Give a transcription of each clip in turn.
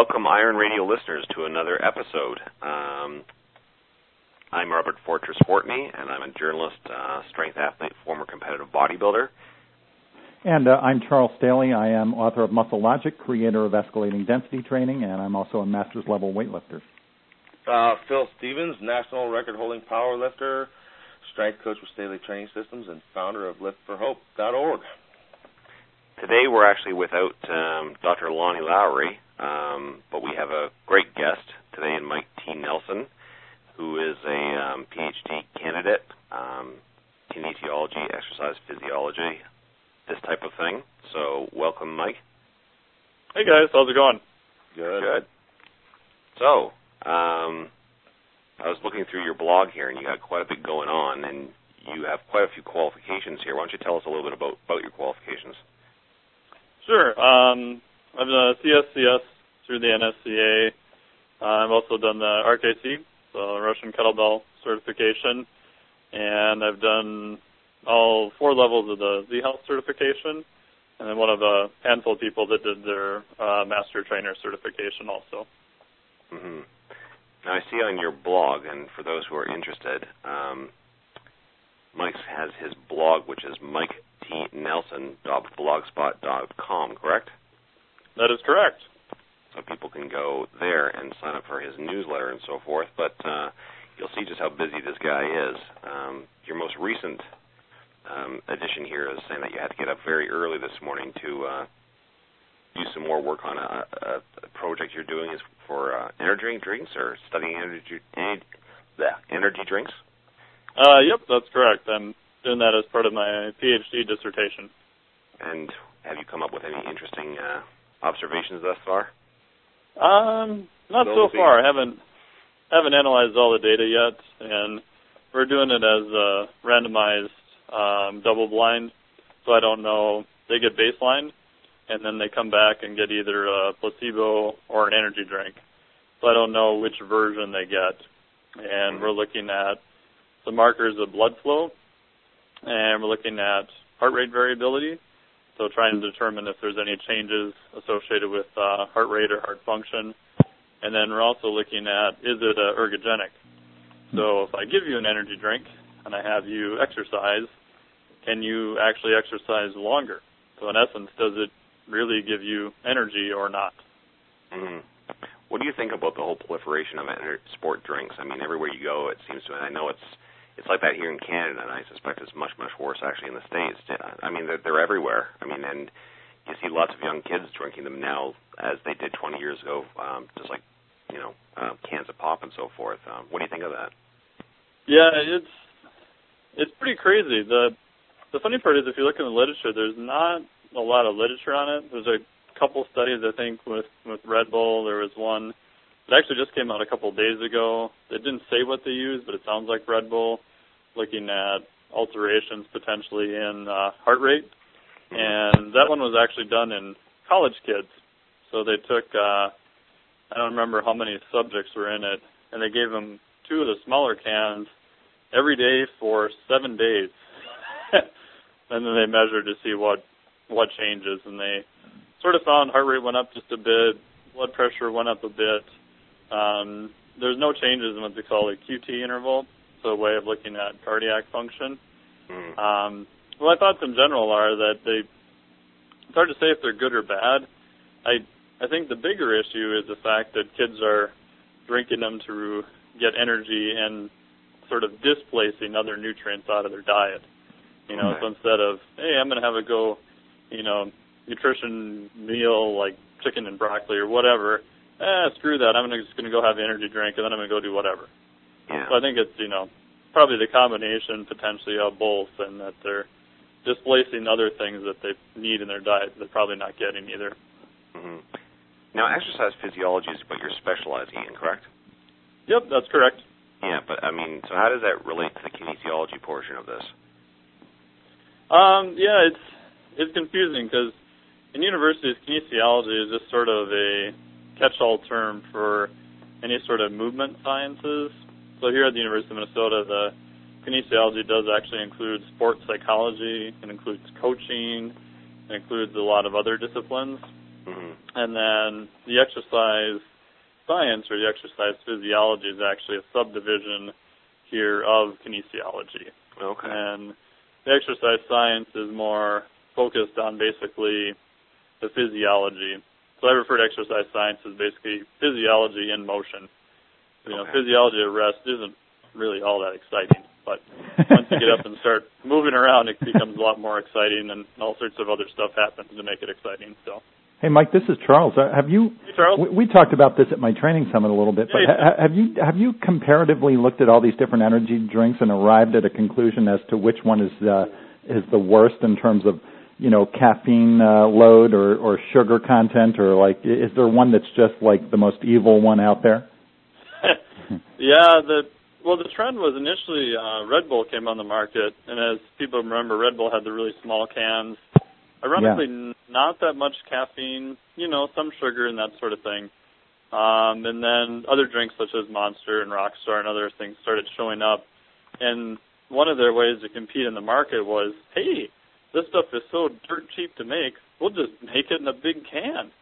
right, welcome Iron Radio listeners to another episode. Um, I'm Robert Fortress Fortney, and I'm a journalist, uh, strength athlete, former competitive bodybuilder. And uh, I'm Charles Staley. I am author of Muscle Logic, creator of Escalating Density Training, and I'm also a master's level weightlifter. Uh, Phil Stevens, national record holding power lifter, strength coach with Staley Training Systems, and founder of liftforhope.org. Today we're actually without um, Dr. Lonnie Lowery, um, but we have a great guest today in Mike T. Nelson, who is a um, PhD candidate, um, kinesiology, exercise physiology, this type of thing. So welcome, Mike. Hey guys, how's it going? Good. Good. So, um, I was looking through your blog here, and you got quite a bit going on, and you have quite a few qualifications here. Why don't you tell us a little bit about, about your qualifications? Sure. Um, I've done CSCS through the NSCA. Uh, I've also done the RKC, so Russian kettlebell certification, and I've done all four levels of the Z Health certification, and then one of a handful of people that did their uh, master trainer certification also. Mm-hmm. Now I see on your blog, and for those who are interested, um, Mike has his blog, which is miketnelson.blogspot.com, correct? That is correct. So people can go there and sign up for his newsletter and so forth. But uh, you'll see just how busy this guy is. Um, your most recent um, edition here is saying that you had to get up very early this morning to uh, do some more work on a, a, a project you're doing is for uh, energy drinks or studying energy energy, energy drinks. Uh, yep, that's correct. I'm doing that as part of my PhD dissertation. And have you come up with any interesting uh, observations thus far? Um, not so far. I haven't haven't analyzed all the data yet, and we're doing it as a randomized um, double blind. So I don't know. They get baseline, and then they come back and get either a placebo or an energy drink. So I don't know which version they get, and we're looking at the markers of blood flow, and we're looking at heart rate variability. So trying to determine if there's any changes associated with uh, heart rate or heart function. And then we're also looking at is it uh, ergogenic? So if I give you an energy drink and I have you exercise, can you actually exercise longer? So in essence, does it really give you energy or not? Mm-hmm. What do you think about the whole proliferation of sport drinks? I mean, everywhere you go, it seems to. And I know it's it's like that here in Canada, and I suspect it's much much worse actually in the states. I mean, they're, they're everywhere. I mean, and you see lots of young kids drinking them now, as they did 20 years ago, um, just like you know uh, cans of pop and so forth. Um, what do you think of that? Yeah, it's it's pretty crazy. The the funny part is if you look in the literature, there's not a lot of literature on it. There's a couple studies I think with with Red Bull. There was one that actually just came out a couple of days ago. It didn't say what they used, but it sounds like Red Bull, looking at alterations potentially in uh, heart rate. And that one was actually done in college kids. So they took uh, I don't remember how many subjects were in it, and they gave them two of the smaller cans every day for seven days. and then they measured to see what what changes, and they sort of found heart rate went up just a bit, blood pressure went up a bit. Um, there's no changes in what they call a QT interval, a way of looking at cardiac function. Mm. Um, well, my thoughts in general are that they. It's hard to say if they're good or bad. I I think the bigger issue is the fact that kids are drinking them to get energy and sort of displacing other nutrients out of their diet. You know, Okay. so instead of hey, I'm going to have a go, you know, nutrition meal like chicken and broccoli or whatever. Eh, screw that. I'm just going to go have an energy drink and then I'm going to go do whatever. Yeah. So I think it's you know probably the combination potentially of both, and that they're displacing other things that they need in their diet that they're probably not getting either. hmm Now, exercise physiology is what you're specializing in, correct? Yep, that's correct. Yeah, but I mean, so how does that relate to the kinesiology portion of this? Um, yeah, it's it's confusing because in universities, kinesiology is just sort of a catch-all term for any sort of movement sciences. So here at the University of Minnesota, the kinesiology does actually include sports psychology, it includes coaching, it includes a lot of other disciplines. Mm-hmm. And then the exercise science or the exercise physiology is actually a subdivision here of kinesiology. Okay. And the exercise science is more focused on basically the physiology. So I refer to exercise science as basically physiology in motion. You know, Okay. physiology at rest isn't really all that exciting, but once you get up and start moving around, it becomes a lot more exciting, and all sorts of other stuff happens to make it exciting. So, Hey, Mike, this is Charles. Uh, have you? hey, Charles. We, we talked about this at my training summit a little bit, but ha- have you have you comparatively looked at all these different energy drinks and arrived at a conclusion as to which one is uh, is the worst in terms of you know caffeine uh, load or or sugar content or like is there one that's just like the most evil one out there? yeah, the well, the trend was initially uh, Red Bull came on the market, and as people remember, Red Bull had the really small cans. Ironically, n not that much caffeine, you know, some sugar and that sort of thing. Um, and then other drinks such as Monster and Rockstar and other things started showing up. And one of their ways to compete in the market was, hey, this stuff is so dirt cheap to make, we'll just make it in a big can,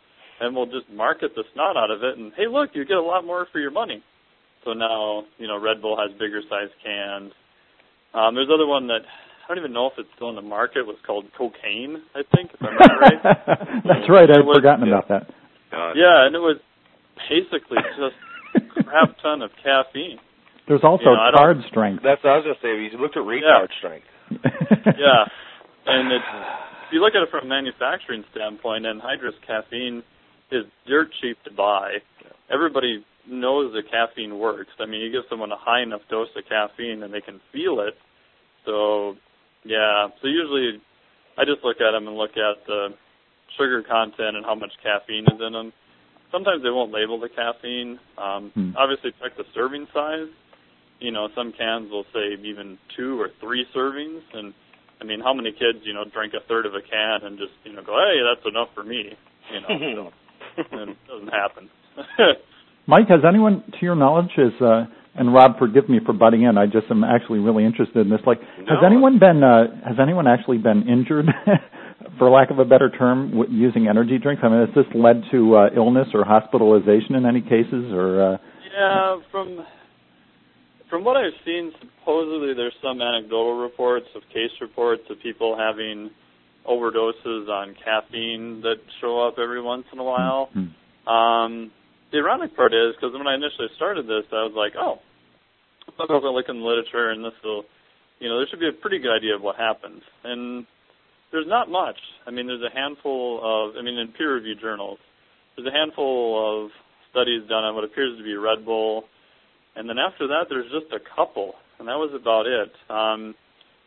and we'll just market the snot out of it. And hey, look, you get a lot more for your money. So now, you know, Red Bull has bigger size cans. Um, there's another one that I don't even know if it's still in the market. It Was called cocaine, I think, if I remember right. that's right. I'd forgotten yeah. about that. God. Yeah, and it was basically just a crap ton of caffeine. There's also You know, card strength. That's what I was gonna say. You looked at retard strength. Yeah, and it's if you look at it from a manufacturing standpoint, anhydrous caffeine is dirt cheap to buy. Everybody knows that caffeine works. I mean, you give someone a high enough dose of caffeine and they can feel it. So, yeah. So usually, I just look at them and look at the sugar content and how much caffeine is in them. Sometimes they won't label the caffeine. Um, Hmm. Obviously, check the serving size. You know, some cans will say even two or three servings, and I mean, how many kids, you know, drink a third of a can and just, you know, go, hey, that's enough for me. You know, so and it doesn't happen. Mike, has anyone, to your knowledge, is uh, and Rob, forgive me for butting in. I just am actually really interested in this. Like, has anyone been uh, has anyone actually been injured, for lack of a better term, w- using energy drinks? I mean, has this led to uh, illness or hospitalization in any cases, or? Uh, yeah, from from what I've seen, supposedly there's some anecdotal reports of case reports of people having overdoses on caffeine that show up every once in a while. hmm. Um, the ironic part is because when I initially started this, I was like, oh, I'll go look in the literature, and this will, you know, there should be a pretty good idea of what happens. And there's not much. I mean, there's a handful of, I mean, in peer-reviewed journals, there's a handful of studies done on what appears to be Red Bull, and then after that, there's just a couple, and that was about it. Um,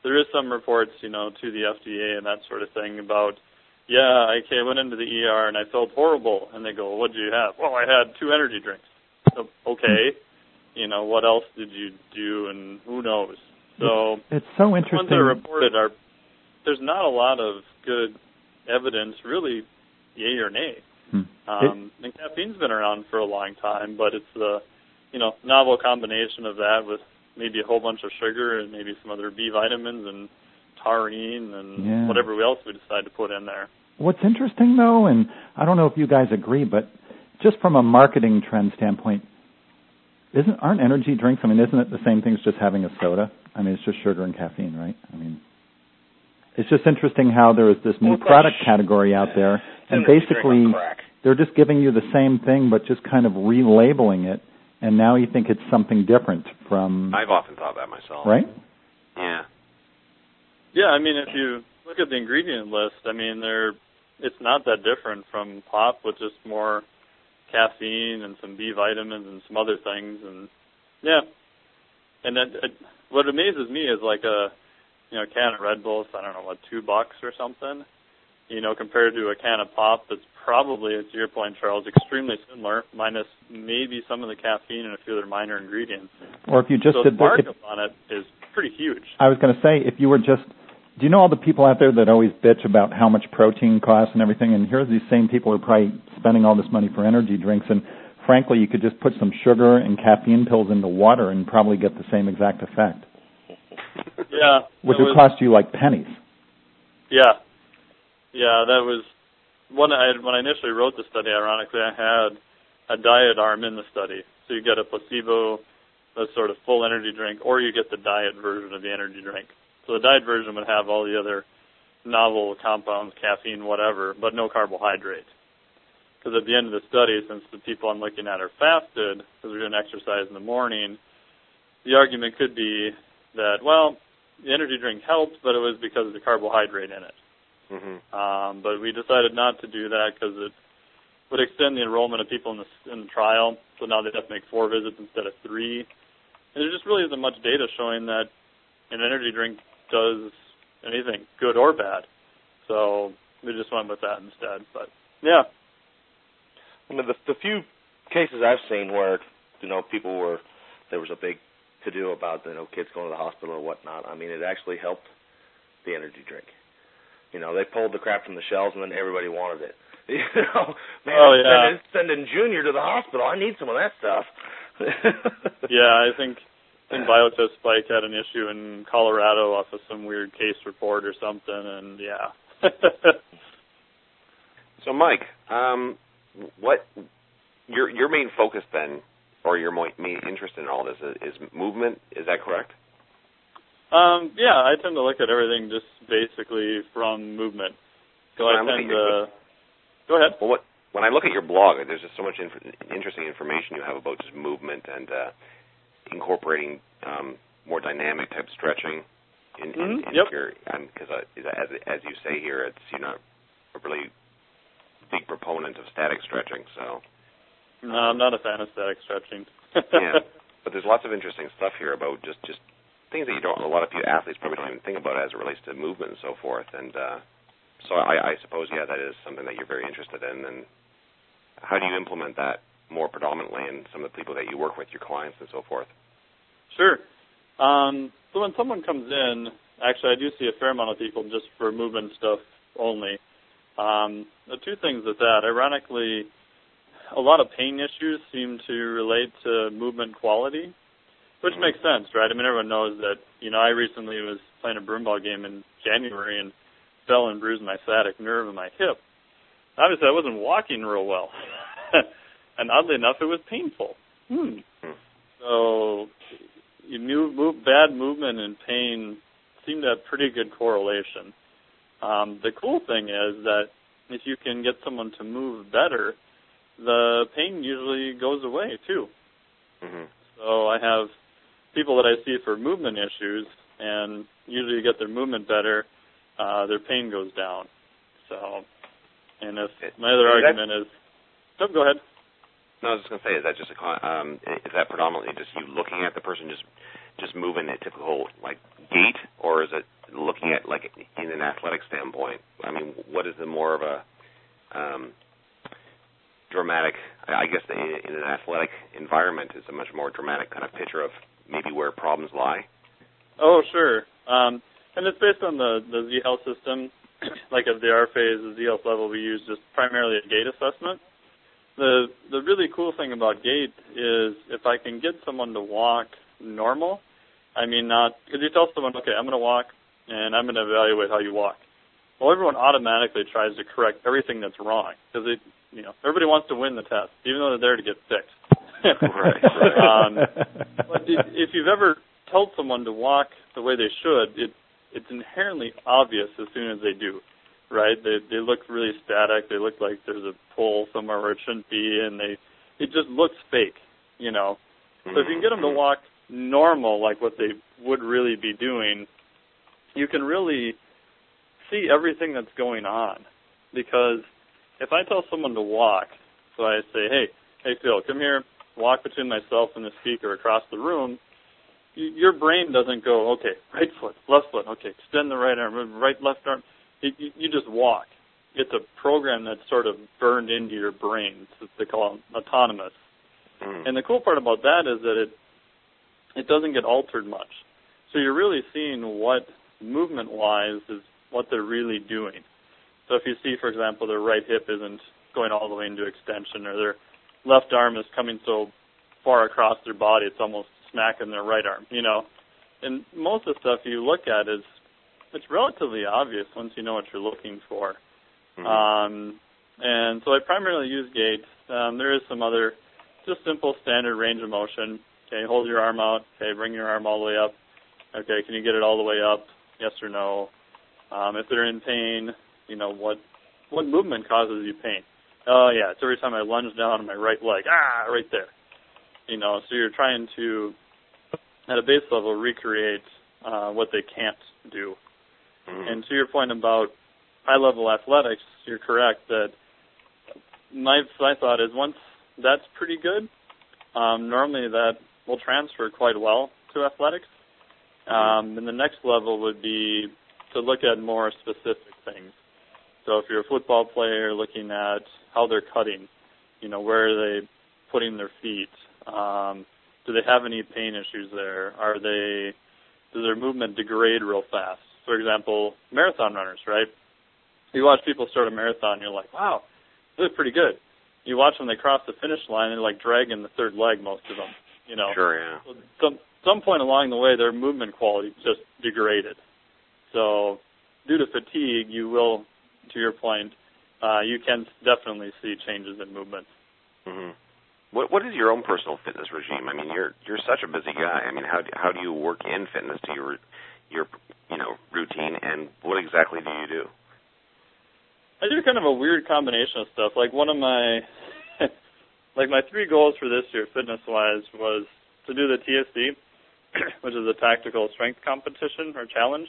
there is some reports, you know, to the FDA and that sort of thing about yeah, I went into the ER and I felt horrible. And they go, what did you have? Well, I had two energy drinks. So, okay. You know, what else did you do and who knows? So it's so interesting. the ones that are reported are, there's not a lot of good evidence really, yay or nay. Hmm. Um, and caffeine's been around for a long time, but it's the, you know, novel combination of that with maybe a whole bunch of sugar and maybe some other B vitamins and taurine and Yeah. whatever else we decide to put in there. What's interesting though, and I don't know if you guys agree, but just from a marketing trend standpoint, isn't aren't energy drinks? I mean, isn't it the same thing as just having a soda? I mean, it's just sugar and caffeine, right? I mean, it's just interesting how there is this new Well, product sh- category out there, and basically they're just giving you the same thing, but just kind of relabeling it, and now you think it's something different from I've often thought that myself. right. Yeah. Yeah, I mean, if you look at the ingredient list, I mean, they're it's not that different from pop with just more caffeine and some B vitamins and some other things, and yeah. And then it, what amazes me is like a you know can of Red Bull, I don't know what two bucks or something, you know, compared to a can of pop that's probably, to your point, Charles, extremely similar, minus maybe some of the caffeine and a few other minor ingredients. Or if you just so did the the, markup on it is pretty huge. I was going to say, if you were just, do you know all the people out there that always bitch about how much protein costs and everything? And here's these same people who are probably spending all this money for energy drinks. And frankly, you could just put some sugar and caffeine pills into water and probably get the same exact effect, Yeah, which would was- cost you like pennies. Yeah, yeah, that was when I when I initially wrote the study, ironically, I had a diet arm in the study. So you get a placebo, a sort of full energy drink, or you get the diet version of the energy drink. So the diet version would have all the other novel compounds, caffeine, whatever, but no carbohydrates. Because at the end of the study, since the people I'm looking at are fasted, because we're doing exercise in the morning, the argument could be that, well, the energy drink helped, but it was because of the carbohydrate in it. Mm-hmm. Um, but we decided not to do that because it would extend the enrollment of people in the in the trial. So now they have to make four visits instead of three. And there just really isn't much data showing that an energy drink does anything good or bad. So we just went with that instead. But yeah, I mean, the, the few cases I've seen where you know people were there was a big to do about you know kids going to the hospital or whatnot. I mean, it actually helped the energy drink. You know, they pulled the crap from the shelves and then everybody wanted it. You know, man, Oh, yeah. sending, sending Junior to the hospital. I need some of that stuff. yeah, I think I think Biotest Spike had an issue in Colorado off of some weird case report or something, and yeah. So, Mike, um, what your your main focus then, or your main interest in all this is, is movement? Is that correct? um, yeah, I tend to look at everything just basically from movement. So When I tend your- to. Go ahead. Well, what when I look at your blog, there's just so much inf- interesting information you have about just movement and uh, incorporating um, more dynamic type stretching in, in, Mhm, in yep. your because as as you say here, it's you're not a really big proponent of static stretching, so. No, I'm not a fan of static stretching. yeah, but there's lots of interesting stuff here about just just things that you don't. A lot of people, athletes probably don't even think about as it relates to movement and so forth. And uh, so I, I suppose, yeah, that is something that you're very interested in. And how do you implement that more predominantly in some of the people that you work with, your clients and so forth? Sure. Um, so when someone comes in, actually, I do see a fair amount of people just for movement stuff only. Um, the two things with that, ironically, a lot of pain issues seem to relate to movement quality, which makes sense, right? I mean, everyone knows that. You know, I recently was playing a broomball game in January and fell and bruised my sciatic nerve in my hip. Obviously, I wasn't walking real well, and oddly enough, it was painful. Hmm. So, you move, move, bad movement and pain seem to have pretty good correlation. Um, the cool thing is that if you can get someone to move better, the pain usually goes away too. hmm So I have people that I see for movement issues, and usually you get their movement better, uh, their pain goes down. So, and if my other argument is, oh, go ahead. No, I was just going to say, is that just a um, is that predominantly just you looking at the person just just moving a typical like gait, or is it looking at like in an athletic standpoint? I mean, what is the more of a um, dramatic? I guess in, in an athletic environment, is a much more dramatic kind of picture of maybe where problems lie. Oh, sure. Um, and it's based on the the Z Health system. like of the R phase, the Z Health level, we use just primarily a gait assessment. The the really cool thing about gait is if I can get someone to walk normal, I mean not because you tell someone, okay, I'm going to walk and I'm going to evaluate how you walk. Well, everyone automatically tries to correct everything that's wrong because it, you know, everybody wants to win the test, even though they're there to get fixed. Right, right. Um, but if if you've ever told someone to walk the way they should, it it's inherently obvious as soon as they do, right? They they look really static. They look like there's a pull somewhere where it shouldn't be, and they it just looks fake, you know. So if you can get them to mm-hmm. walk normal, like what they would really be doing, you can really see everything that's going on. Because if I tell someone to walk, so I say, hey, hey Phil, come here, walk between myself and the speaker across the room, your brain doesn't go, okay, right foot, left foot, okay, extend the right arm, right left arm. It, you, just walk. It's a program that's sort of burned into your brain. It's, they call it autonomous. Mhm. And the cool part about that is that it it doesn't get altered much. So you're really seeing what movement wise is what they're really doing. So if you see, for example, their right hip isn't going all the way into extension or their left arm is coming so far across their body it's almost smacking their right arm, you know. And most of the stuff you look at is it's relatively obvious once you know what you're looking for. Mhm. Um, and so I primarily use gaits. Um, there is some other, just simple standard range of motion. Okay, hold your arm out. Okay, bring your arm all the way up. Okay, can you get it all the way up? Yes or no? Um, if they're in pain, you know what what movement causes you pain? Oh yeah, it's every time I lunge down on my right leg. Ah, right there. You know, so you're trying to, at a base level, recreate uh, what they can't do. Mhm. And to your point about high level athletics, you're correct that my my thought is once that's pretty good, um, normally that will transfer quite well to athletics. Um, and the next level would be to look at more specific things. So if you're a football player, looking at how they're cutting, you know, where are they putting their feet? Um, do they have any pain issues there? Are they does their movement degrade real fast? For example, marathon runners, right? You watch people start a marathon, you're like, wow, they look pretty good. You watch them, they cross the finish line, they're like dragging the third leg, most of them. You know, Sure, yeah. so some some point along the way, their movement quality just degraded. So, due to fatigue, you will, to your point, uh, you can definitely see changes in movement. hmm What what is your own personal fitness regime? I mean, you're you're such a busy guy. I mean, how do, how do you work in fitness to your your you know routine, and what exactly do you do? I do kind of a weird combination of stuff. Like one of my, like my three goals for this year, fitness wise, was to do the TSC, which is a tactical strength competition or challenge.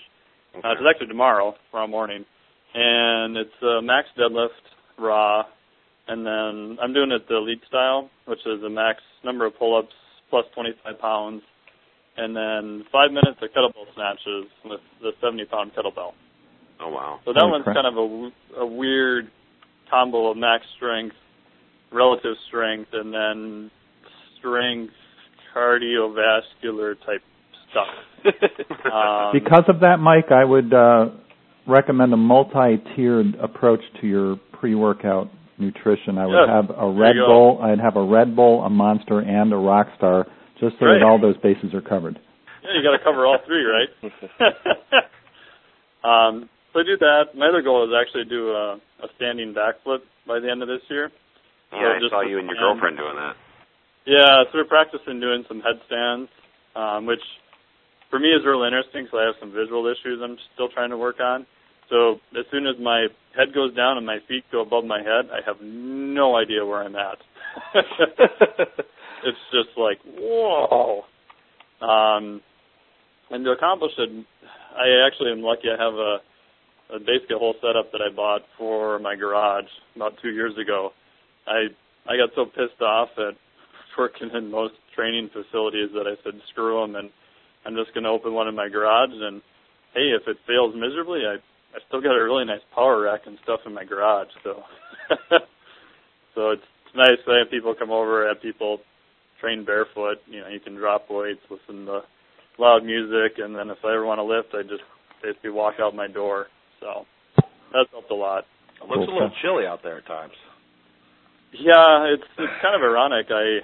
Uh, it's actually tomorrow, tomorrow morning, and it's a max deadlift raw, and then I'm doing it the elite style, which is a max number of pull-ups plus 25 pounds, and then five minutes of kettlebell snatches with the 70 pound kettlebell. Oh wow. So that Holy one's crap. kind of a, a weird combo of max strength, relative strength, and then strength cardiovascular type stuff. Um, Because of that, Mike, I would uh, recommend a multi-tiered approach to your pre-workout nutrition. I would Yes. have a Red. Bull, I'd have a Red Bull, a Monster, and a Rockstar, just so Right. that all those bases are covered. yeah, you got to cover all three, right? um, so I do that. My other goal is actually do a, a standing backflip by the end of this year. Yeah, So I just saw you and your girlfriend doing that. Yeah, so we're practicing doing some headstands, um, which for me is really interesting because I have some visual issues I'm still trying to work on. So as soon as my head goes down and my feet go above my head, I have no idea where I'm at. it's just like whoa. Um, and to accomplish it, I actually am lucky. I have a, a basically a whole setup that I bought for my garage about two years ago. I I got so pissed off at working in most training facilities that I said screw them, and I'm just going to open one in my garage. And hey, if it fails miserably, I I still got a really nice power rack and stuff in my garage. So so it's, it's nice to have people come over, have people train barefoot. You know, you can drop weights, listen to loud music, and then if I ever want to lift, I just basically walk out my door. So that's helped a lot. It looks a little chilly out there at times. Yeah, it's it's kind of ironic. I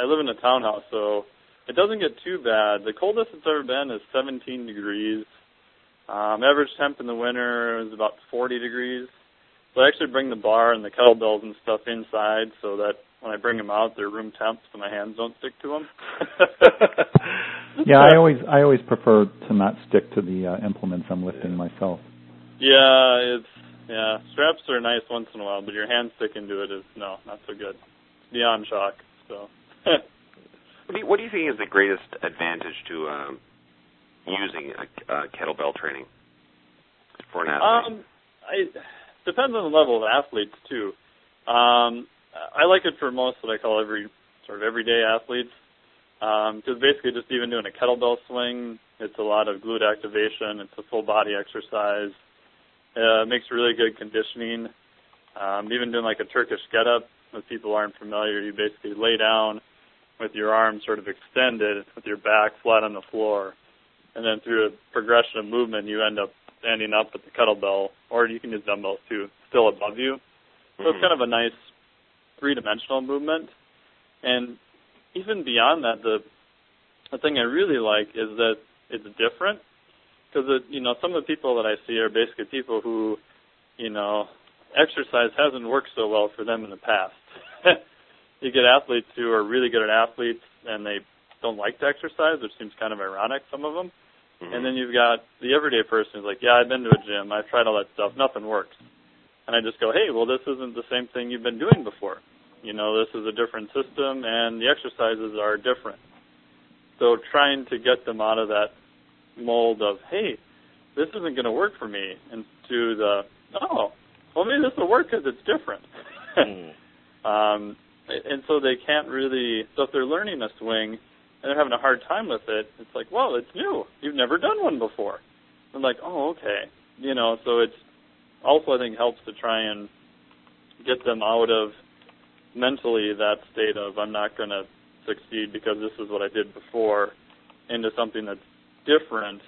I live in a townhouse, so it doesn't get too bad. The coldest it's ever been is 17 degrees. Um, average temp in the winter is about 40 degrees. So I actually bring the bar and the kettlebells and stuff inside, so that when I bring them out, they're room temp, so my hands don't stick to them. Yeah, I always I always prefer to not stick to the uh, implements I'm lifting myself. Yeah, it's yeah. Straps are nice once in a while, but your hand sticking to it is no, not so good. It's beyond shock. So What do you, what do you think is the greatest advantage to um, using a, a kettlebell training for an athlete? Um, I depends on the level of athletes too. Um, I like it for most what I call every sort of everyday athletes, because basically just even doing a kettlebell swing, it's a lot of glute activation. It's a full body exercise. Uh, it makes really good conditioning. Um, even doing like a Turkish get up, if people aren't familiar, you basically lay down with your arms sort of extended, with your back flat on the floor, and then through a progression of movement, you end up standing up with the kettlebell, or you can use dumbbells too, still above you. So it's Mhm. kind of a nice three-dimensional movement. And even beyond that, the the thing I really like is that it's different because it, you know some of the people that I see are basically people who, you know, exercise hasn't worked so well for them in the past. you get athletes who are really good at athletes and they don't like to exercise, which seems kind of ironic, some of them. Mm-hmm. And then you've got the everyday person who's like, yeah, I've been to a gym, I've tried all that stuff, nothing works. And I just go, hey, well, this isn't the same thing you've been doing before. You know, this is a different system, and the exercises are different. So trying to get them out of that mold of, hey, this isn't going to work for me, and to the, oh, well, maybe this will work because it's different. mm. um, and so they can't really. So if they're learning a swing and they're having a hard time with it, it's like, well, it's new. You've never done one before. I'm like, oh, okay. You know, so it's also I think helps to try and get them out of mentally that state of I'm not going to succeed because this is what I did before into something that's different.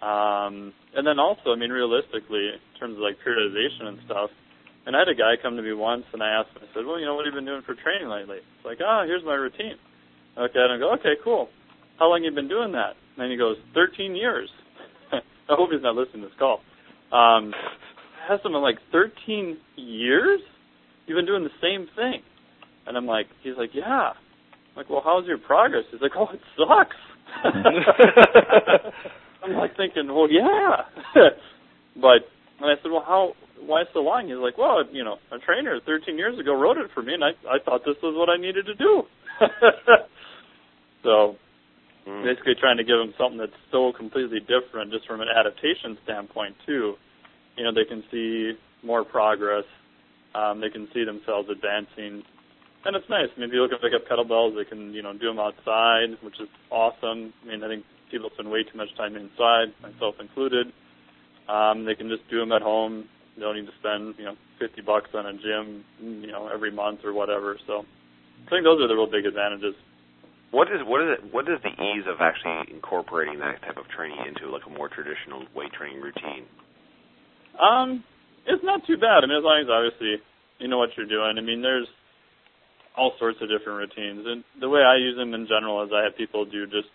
Um, and then also, I mean, realistically, in terms of like periodization and stuff, and I had a guy come to me once, and I asked him, I said, well, you know, what have you been doing for training lately? It's like, ah, oh, here's my routine. Okay, and I go, okay, cool. How long have you been doing that? And then he goes, 13 years. I hope he's not listening to this call. Um, him, I'm like, 13 years? You've been doing the same thing. And I'm like, he's like, yeah. I'm like, well, how's your progress? He's like, oh, it sucks. I'm like thinking, well, yeah. but and I said, well, how why so long? He's like, well, you know, a trainer 13 years ago wrote it for me, and I I thought this was what I needed to do. so mm. basically, trying to give them something that's so completely different, just from an adaptation standpoint too. You know, they can see more progress. Um, they can see themselves advancing, and it's nice. I mean, people can pick up kettlebells. They can, you know, do them outside, which is awesome. I mean, I think people spend way too much time inside, myself included. Um, they can just do them at home you don't need to spend you know fifty bucks on a gym you know every month or whatever. So I think those are the real big advantages. What is what is it? What is the ease of actually incorporating that type of training into like a more traditional weight training routine? Um, it's not too bad. I mean, as long as obviously you know what you're doing. I mean, there's all sorts of different routines, and the way I use them in general is I have people do just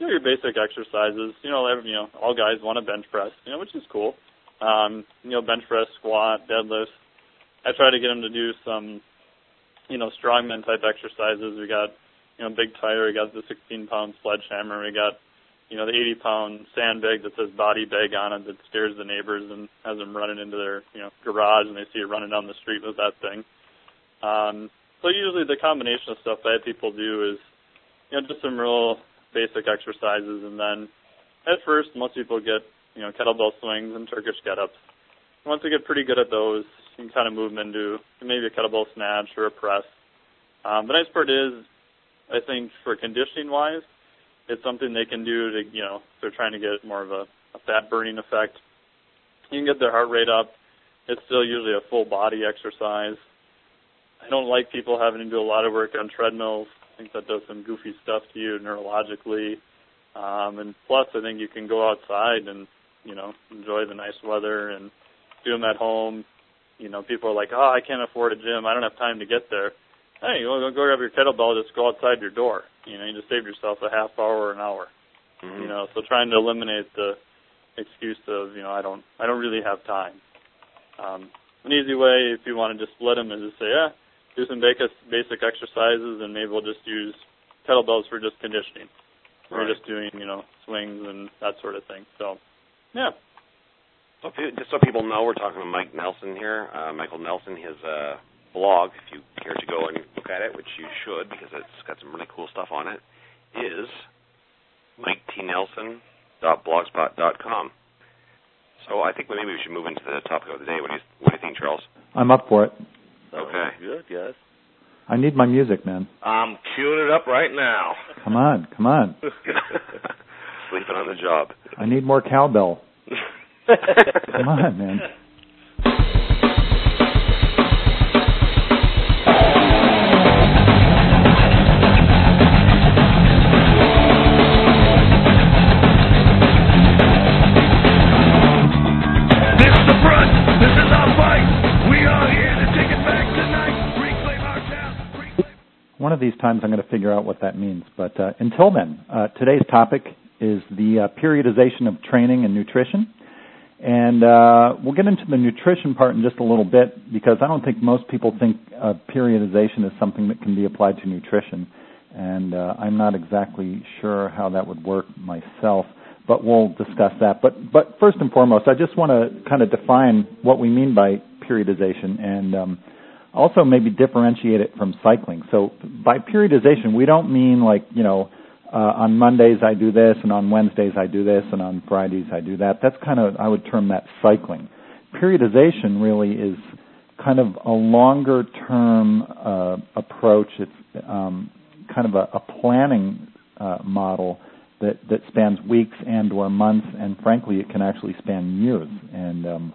you know your basic exercises. You know, every, you know, all guys want to bench press, you know, which is cool um, you know, bench press, squat, deadlifts. I try to get them to do some, you know, strongman type exercises. We got, you know, big tire. We got the 16 pound sledgehammer. We got, you know, the 80 pound sandbag that says body bag on it that scares the neighbors and has them running into their, you know, garage and they see you running down the street with that thing. Um, so usually the combination of stuff that people do is, you know, just some real basic exercises and then at first most people get you know, kettlebell swings and Turkish get-ups. Once we get pretty good at those, you can kind of move them into maybe a kettlebell snatch or a press. Um, the nice part is, I think for conditioning wise, it's something they can do to, you know, if they're trying to get more of a, a fat burning effect. You can get their heart rate up. It's still usually a full body exercise. I don't like people having to do a lot of work on treadmills. I think that does some goofy stuff to you neurologically. Um, and plus, I think you can go outside and you know, enjoy the nice weather and do them at home. You know, people are like, oh, I can't afford a gym. I don't have time to get there. Hey, you want to go grab your kettlebell, just go outside your door. You know, you just save yourself a half hour or an hour. Mm-hmm. You know, so trying to eliminate the excuse of, you know, I don't, I don't really have time. Um, an easy way, if you want to just split them, is just say, yeah, do some basic basic exercises, and maybe we'll just use kettlebells for just conditioning. Right. We're just doing, you know, swings and that sort of thing. So yeah. So just so people know, we're talking to Mike Nelson here. Uh, Michael Nelson, his uh, blog, if you care to go and look at it, which you should because it's got some really cool stuff on it, is miketnelson.blogspot.com. So I think maybe we should move into the topic of the day. What do you What do you think, Charles? I'm up for it. Okay. Good. Yes. I need my music, man. I'm queuing it up right now. Come on, come on. Sleeping on the job. I need more cowbell. Come on, man. One of these times I'm going to figure out what that means. But uh, until then, uh, today's topic is the uh, periodization of training and nutrition. And uh, we'll get into the nutrition part in just a little bit because I don't think most people think uh, periodization is something that can be applied to nutrition. And uh, I'm not exactly sure how that would work myself, but we'll discuss that. But, but first and foremost, I just want to kind of define what we mean by periodization and um, also maybe differentiate it from cycling. So by periodization, we don't mean like, you know, uh, on Mondays I do this, and on Wednesdays I do this, and on Fridays I do that. That's kind of, I would term that cycling. Periodization really is kind of a longer term uh, approach. It's um, kind of a, a planning uh, model that, that spans weeks and or months, and frankly, it can actually span years. And um,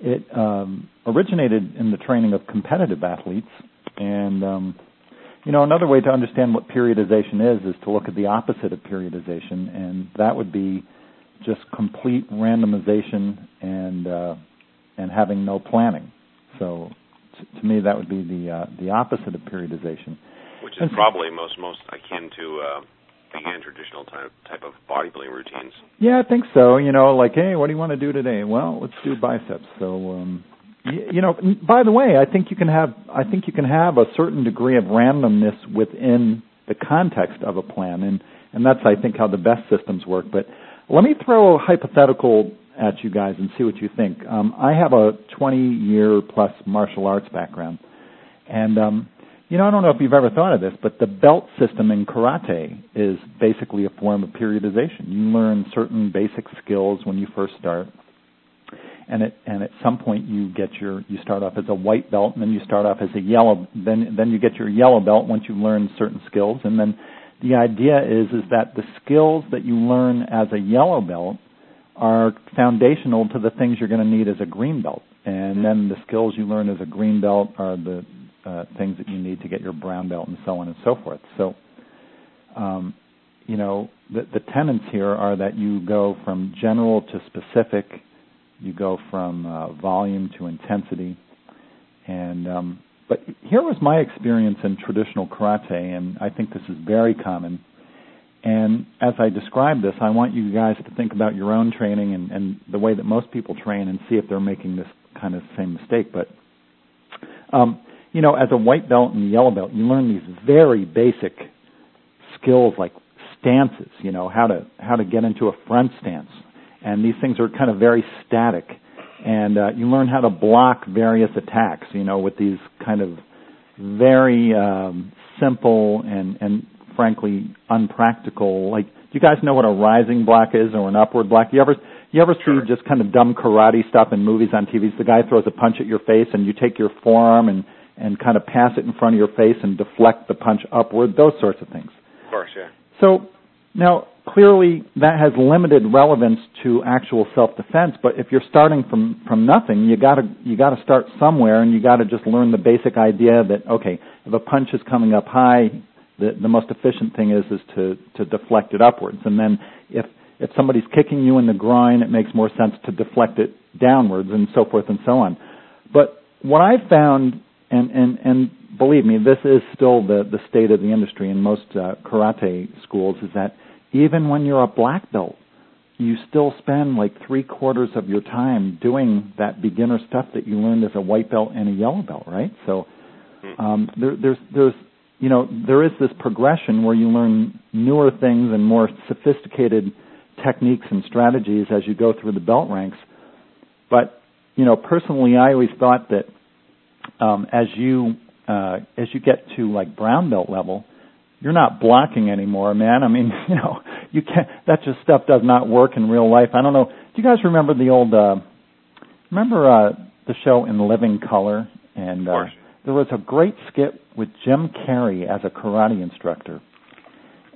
it um, originated in the training of competitive athletes, and um, you know, another way to understand what periodization is is to look at the opposite of periodization, and that would be just complete randomization and uh, and having no planning. So, t- to me, that would be the uh, the opposite of periodization. Which is probably most most akin to uh, again traditional type type of bodybuilding routines. Yeah, I think so. You know, like, hey, what do you want to do today? Well, let's do biceps. So, um, you know by the way i think you can have i think you can have a certain degree of randomness within the context of a plan and and that's i think how the best systems work. But let me throw a hypothetical at you guys and see what you think. Um, i have a 20 year plus martial arts background and um, you know i don't know if you've ever thought of this but the belt system in karate is basically a form of periodization. You learn certain basic skills when you first start and at and at some point you get your you start off as a white belt and then you start off as a yellow then then you get your yellow belt once you learn certain skills. And then the idea is is that the skills that you learn as a yellow belt are foundational to the things you're going to need as a green belt. And then the skills you learn as a green belt are the uh, things that you need to get your brown belt and so on and so forth. So um, you know the, the tenets here are that you go from general to specific you go from uh, volume to intensity. And um, but here was my experience in traditional karate, and I think this is very common. And as I describe this, I want you guys to think about your own training and, and the way that most people train, and see if they're making this kind of same mistake. But um, you know, as a white belt and yellow belt, you learn these very basic skills like stances. You know, how to how to get into a front stance, and these things are kind of very static. And uh, you learn how to block various attacks, you know, with these kind of very um, simple and and frankly unpractical. Like, do you guys know what a rising block is or an upward block? You ever you ever sure. see just kind of dumb karate stuff in movies on TV? The guy throws a punch at your face, and you take your forearm and and kind of pass it in front of your face and deflect the punch upward. Those sorts of things. Of course, yeah. So now clearly that has limited relevance to actual self-defense. But if you're starting from from nothing, you got to you got to start somewhere, and you got to just learn the basic idea that okay, if a punch is coming up high, the the most efficient thing is is to to deflect it upwards, and then if if somebody's kicking you in the groin, it makes more sense to deflect it downwards, and so forth and so on. But what I've found, and and and believe me, this is still the the state of the industry in most uh, karate schools, is that even when you're a black belt, you still spend like three quarters of your time doing that beginner stuff that you learned as a white belt and a yellow belt, right? So Hmm. um, there, there's there's you know there is this progression where you learn newer things and more sophisticated techniques and strategies as you go through the belt ranks. But you know, personally, I always thought that um, as you uh, as you get to like brown belt level, you're not blocking anymore, man. I mean, you know, you can't. That just stuff does not work in real life. I don't know. Do you guys remember the old? uh Remember uh the show In Living Color? And Of uh, course. there was a great skit with Jim Carrey as a karate instructor,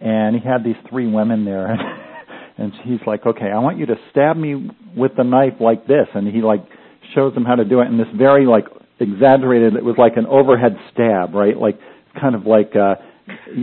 and he had these three women there, and, and he's like, "Okay, I want you to stab me with the knife like this," and he like shows them how to do it in this very like exaggerated. It was like an overhead stab, right? Like kind of like. uh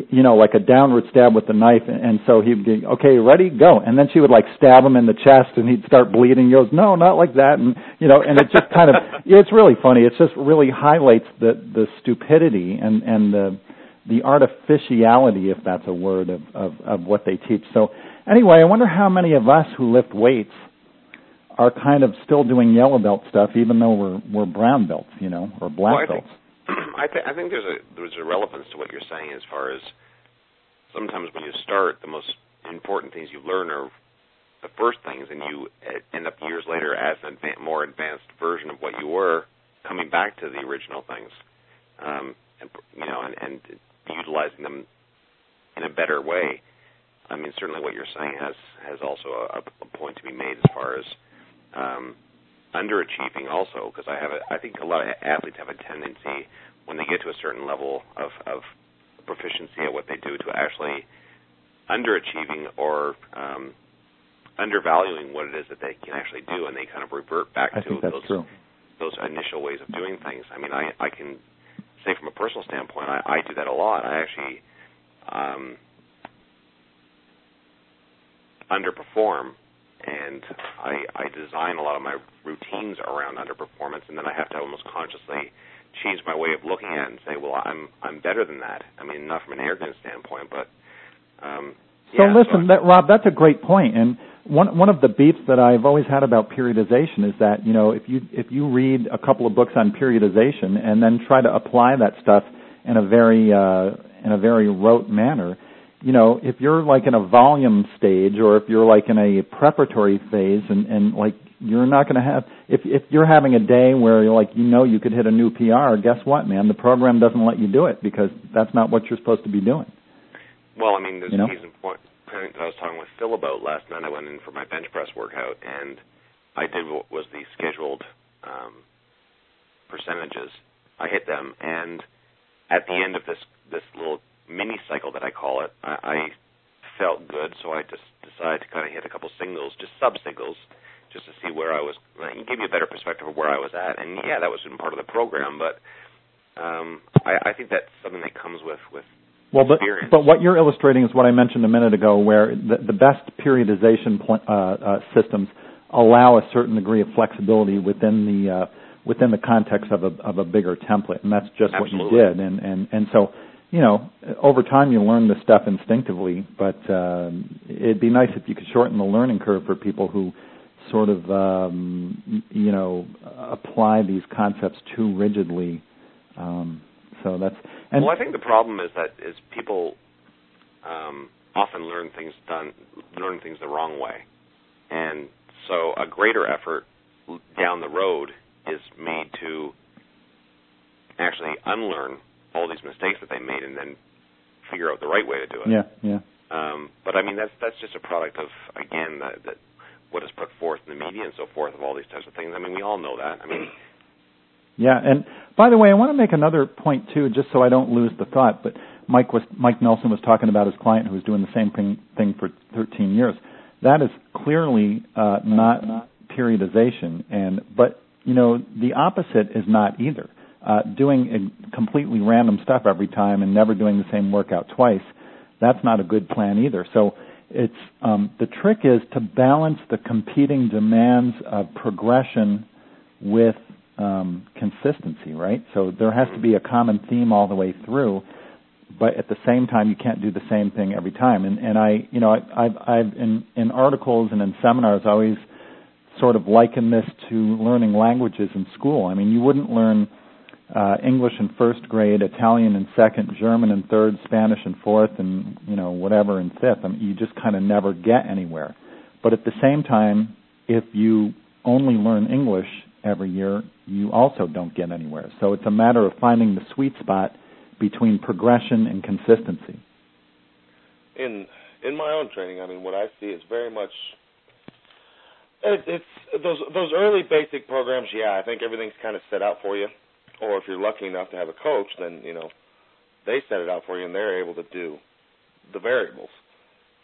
you know, like a downward stab with the knife, and, so he'd be, okay, ready, go, and then she would like stab him in the chest, and he'd start bleeding. He goes, no, not like that, and you know, and it just kind of, it's really funny. It just really highlights the the stupidity and and the the artificiality, if that's a word, of of, of what they teach. So anyway, I wonder how many of us who lift weights are kind of still doing yellow belt stuff, even though we're we're brown belts, you know, or black well, belts. Think, I think I think there's a there's a relevance to what you're saying as far as sometimes when you start, the most important things you learn are the first things, and you end up years later as a advanced, more advanced version of what you were, coming back to the original things, um, and you know, and, and utilizing them in a better way. I mean, certainly what you're saying has has also a, a point to be made as far as um, underachieving, also because I have a, I think a lot of athletes have a tendency when they get to a certain level of, of proficiency at what they do to actually underachieving or um, undervaluing what it is that they can actually do, and they kind of revert back I to those true. those initial ways of doing things. I mean, I I can say from a personal standpoint, I, I do that a lot. I actually um, underperform, and I I design a lot of my routines around underperformance, and then I have to almost consciously change my way of looking at it and say, well, I'm I'm better than that. I mean, not from an arrogance standpoint, but um, so yeah, listen, so that, Rob, that's a great point, and one one of the beefs that I've always had about periodization is that you know if you if you read a couple of books on periodization and then try to apply that stuff in a very uh, in a very rote manner, you know if you're like in a volume stage or if you're like in a preparatory phase and and like you're not going to have if if you're having a day where you're like you know you could hit a new PR, guess what, man? The program doesn't let you do it because that's not what you're supposed to be doing. Well, I mean, there's you know? a in point that I was talking with Phil about last night. I went in for my bench press workout, and I did what was the scheduled um, percentages. I hit them, and at the end of this this little mini cycle that I call it, I, I felt good, so I just decided to kind of hit a couple singles, just sub singles, just to see where I was. It give you a better perspective of where I was at, and yeah, that was part of the program, but um, I, I think that's something that comes with with well, but, experience. but what you're illustrating is what I mentioned a minute ago, where the, the best periodization pl- uh, uh, systems allow a certain degree of flexibility within the uh, within the context of a of a bigger template, and that's just Absolutely. what you did. And and and so, you know, over time you learn this stuff instinctively, but uh, it'd be nice if you could shorten the learning curve for people who sort of um, you know apply these concepts too rigidly. Um, so that's and well, I think the problem is that is people um, often learn things done learn things the wrong way, and so a greater effort down the road is made to actually unlearn all these mistakes that they made and then figure out the right way to do it. Yeah, yeah. Um, but I mean, that's that's just a product of again that, that what is put forth in the media and so forth of all these types of things. I mean, we all know that. I mean. Yeah, and by the way, I want to make another point too, just so I don't lose the thought. But Mike was Mike Nelson was talking about his client who was doing the same thing, thing for 13 years. That is clearly uh, not periodization, and but you know the opposite is not either. Uh, doing completely random stuff every time and never doing the same workout twice, that's not a good plan either. So it's um, the trick is to balance the competing demands of progression with um, consistency, right? So there has to be a common theme all the way through, but at the same time, you can't do the same thing every time. And and I, you know, I, I've I've in in articles and in seminars always sort of liken this to learning languages in school. I mean, you wouldn't learn uh, English in first grade, Italian in second, German in third, Spanish in fourth, and you know whatever in fifth. I mean, you just kind of never get anywhere. But at the same time, if you only learn English every year, you also don't get anywhere. So it's a matter of finding the sweet spot between progression and consistency. In in my own training, I mean, what I see is very much it, it's those those early basic programs. Yeah, I think everything's kind of set out for you. Or if you're lucky enough to have a coach, then you know they set it out for you and they're able to do the variables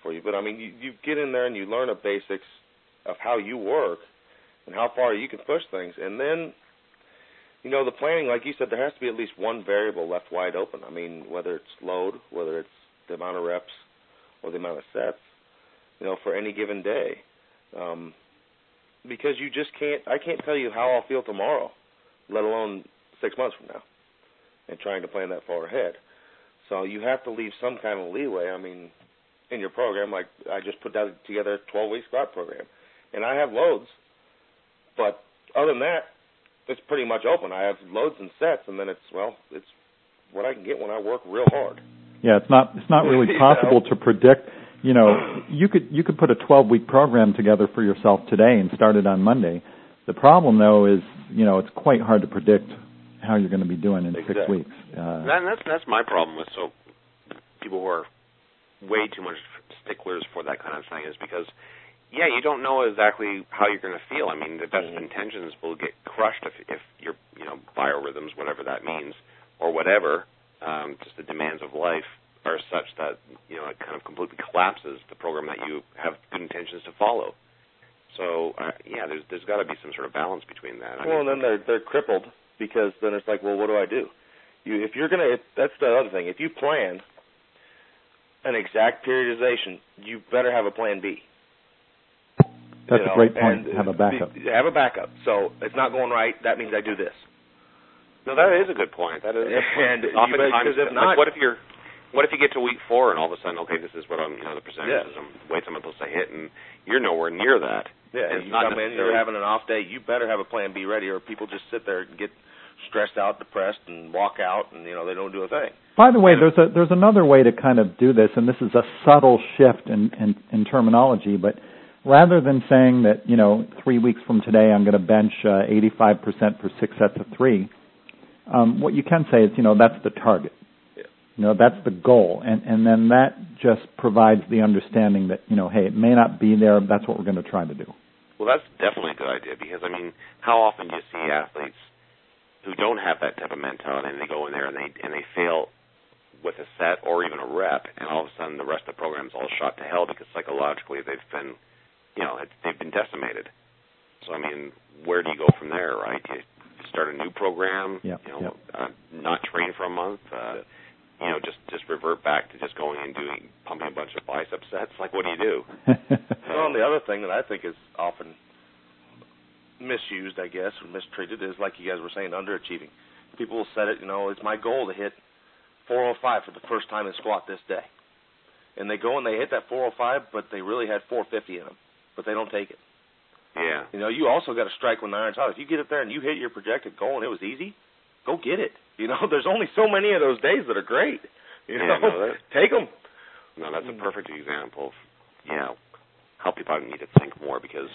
for you. But I mean, you, you get in there and you learn the basics of how you work and how far you can push things, and then you know, the planning, like you said, there has to be at least one variable left wide open. I mean, whether it's load, whether it's the amount of reps, or the amount of sets, you know, for any given day. Um, because you just can't, I can't tell you how I'll feel tomorrow, let alone six months from now, and trying to plan that far ahead. So you have to leave some kind of leeway. I mean, in your program, like I just put that together a 12 week squat program, and I have loads But other than that, it's pretty much open. I have loads and sets, and then it's well, it's what I can get when I work real hard. Yeah, it's not it's not really You possible know? to predict. You know, you could you could put a 12 week program together for yourself today and start it on Monday. The problem though is, you know, it's quite hard to predict how you're going to be doing in six weeks. Uh, That, that's that's my problem with so people who are way too much sticklers for that kind of thing is because yeah, you don't know exactly how you're going to feel. I mean, the best of Mhm. intentions will get crushed if if your you know biorhythms, whatever that means, or whatever, um, just the demands of life are such that you know it kind of completely collapses the program that you have good intentions to follow. So uh, yeah, there's there's got to be some sort of balance between that. I Well, mean, and then they're they're crippled because then it's like, well, what do I do? You if you're gonna, if, that's the other thing. If you plan an exact periodization, you better have a plan B. that's you a great point. and Have a backup. the- Have a backup. So it's not going right. That means I do this. No, that is a good point. That is. A good point. And you- oftentimes, because if like, not- what if you're, what if you get to week four and all of a sudden, okay, this is what I'm, you know, the percentages, Yeah. I'm weights I'm supposed to hit, and you're nowhere near that. Yeah, And if it's you not come in, you're having an off day. You better have a plan B ready, or people just sit there and get stressed out, depressed, and walk out, and you know they don't do a thing. By the way, there's a there's another way to kind of do this, and this is a subtle shift in, in, in terminology. But rather than saying that you know three weeks from today I'm going to bench uh, 85% for six sets of three, um, what you can say is you know that's the target. Yeah. You know that's the goal, and and then that just provides the understanding that you know hey it may not be there, but that's what we're going to try to do. Well, that's definitely a good idea because I mean, how often do you see athletes who don't have that type of mentality and they go in there and they and they fail with a set or even a rep, and all of a sudden the rest of the program's all shot to hell because psychologically they've been, you know, it's, they've been decimated. So I mean, where do you go from there, right? You start a new program, Yeah, you know, uh, not train for a month, uh, you know, just just revert back to just going and doing pumping a bunch of bicep sets. Like, what do you do? Well, and the other thing that I think is often misused, I guess, or mistreated is like you guys were saying, underachieving. People will set it, you know, it's my goal to hit 405 for the first time in squat this day. And they go and they hit that 405, but they really had 450 in them, but they don't take it. Yeah. You know, you also got to strike when the iron's hot. If you get up there and you hit your projected goal and it was easy, go get it. You know, there's only so many of those days that are great. You Yeah, know, no, take them. No, that's a perfect example of you know how people need to think more because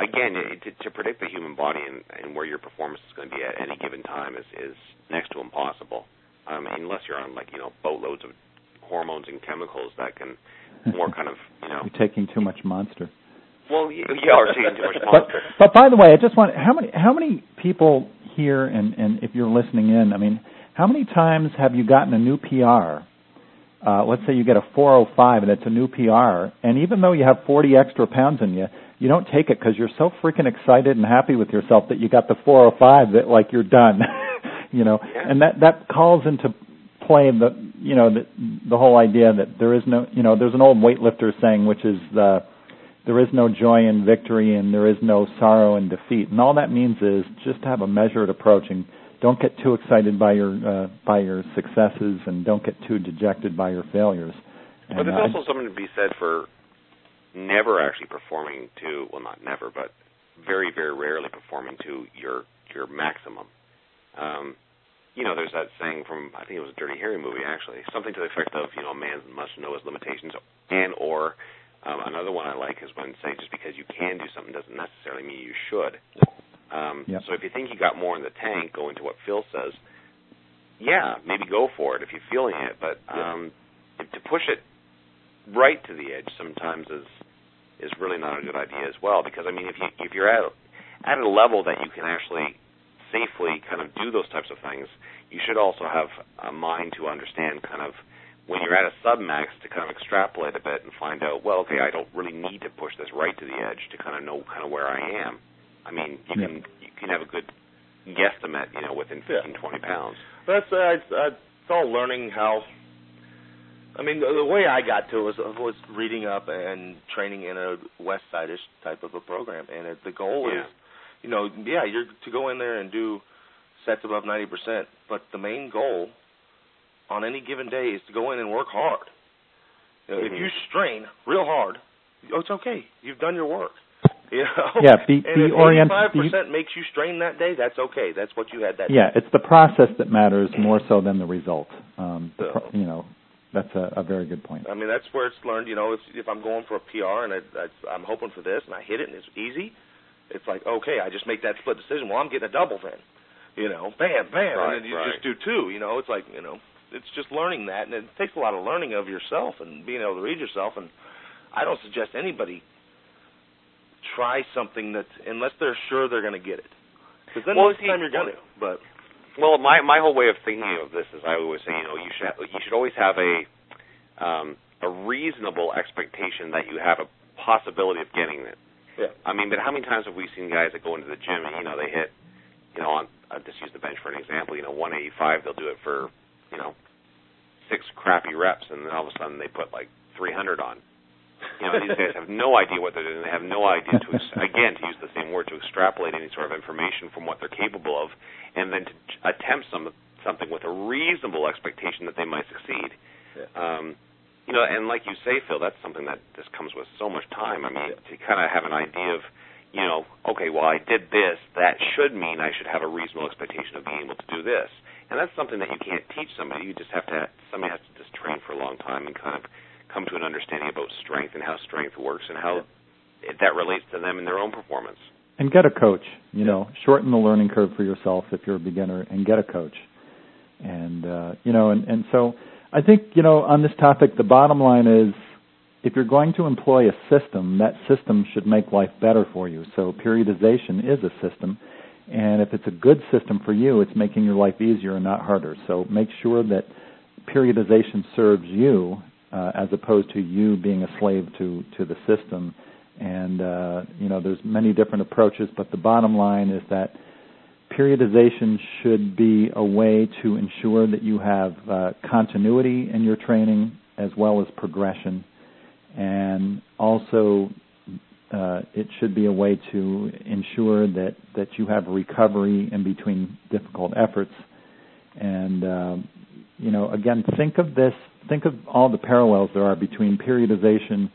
again, to, to predict the human body and, and where your performance is going to be at any given time is is next to impossible. Um, unless you're on like you know boatloads of hormones and chemicals that can more kind of you know You're taking too much monster. well you, you are taking too much But monster. but by the way, I just want how many how many people here and and if you're listening in, I mean, how many times have you gotten a new PR? Uh, let's say you get a 405 and it's a new PR, and even though you have 40 extra pounds in you, you don't take it because you're so freaking excited and happy with yourself that you got the 405 that like you're done, you know, Yeah. and that that calls into play the you know the the whole idea that there is no you know there's an old weightlifter saying which is the there is no joy in victory and there is no sorrow in defeat. And all that means is just have a measured approach and don't get too excited by your uh, by your successes and don't get too dejected by your failures. But And, there's uh, also something to be said for never actually performing to well not never, but very, very rarely performing to your your maximum. Um you know, there's that saying from I think it was a Dirty Harry movie actually, something to the effect of, you know, a man must know his limitations and or um, another one I like is when say just because you can do something doesn't necessarily mean you should. Um Yep. so if you think you got more in the tank, going to what Phil says, yeah, maybe go for it if you're feeling it, but um to push it right to the edge sometimes is is really not a good idea as well because I mean if you if you're at at a level that you can actually safely kind of do those types of things, you should also have a mind to understand kind of when you're at a submax to kind of extrapolate a bit and find out, well, okay, I don't really need to push this right to the edge to kind of know kind of where I am. I mean, you Yeah. can you can have a good guesstimate, you know, within 15, 20 pounds. That's uh, it's, uh, it's all learning how. I mean, the, the way I got to it was was reading up and training in a West Side-ish type of a program, and it, the goal Yeah. is, you know, yeah, you're to go in there and do sets above ninety percent, but the main goal on any given day is to go in and work hard. Know, If you strain real hard, oh, it's okay. You've done your work. You know? Yeah, be, and be if oriented. Eighty-five percent makes you strain that day. That's okay. That's what you had that. Day. Yeah, day. it's the process that matters more so than the result. Um, the, So- pro- you know, that's a, a very good point. I mean, that's where it's learned. You know, if if I'm going for a PR and I, I, I'm hoping for this and I hit it and it's easy, it's like okay, I just make that split decision. Well, I'm getting a double then. You know, bam, bam, Right, and then you right. just do two. You know, it's like you know, it's just learning that, and it takes a lot of learning of yourself and being able to read yourself. And I don't suggest anybody try something that unless they're sure they're going to get it, because then Well, most the time you're going to. But Well, my my whole way of thinking of this is I always say, you know, you should you should always have a um, a reasonable expectation that you have a possibility of getting it. yeah, I mean, but how many times have we seen guys that go into the gym and you know they hit, you know, on I'll just use the bench for an example. You know, 185, they'll do it for, you know, six crappy reps, and then all of a sudden they put like 300 on. You know, these guys have no idea what they're doing. They have no idea to again to use the same word to extrapolate any sort of information from what they're capable of, and then to attempt some something with a reasonable expectation that they might succeed. Yeah. Um, you know, and like you say, Phil, that's something that just comes with so much time. I mean, to kind of have an idea of, you know, okay, well, I did this. That should mean I should have a reasonable expectation of being able to do this. And that's something that you can't teach somebody. You just have to. Somebody has to just train for a long time and kind of come to an understanding about strength and how strength works and how it, that relates to them in their own performance. and get a coach. You know, shorten the learning curve for yourself if you're a beginner, and get a coach. And uh, you know, and and so I think you know on this topic, the bottom line is if you're going to employ a system, that system should make life better for you. So periodization is a system. And if it's a good system for you, it's making your life easier and not harder. So make sure that periodization serves you uh, as opposed to you being a slave to to the system. And uh, you know, there's many different approaches, but the bottom line is that periodization should be a way to ensure that you have uh, continuity in your training as well as progression, and also uh, it should be a way to ensure that that you have recovery in between difficult efforts. And um, you know, again, think of this. Think of all the parallels there are between periodization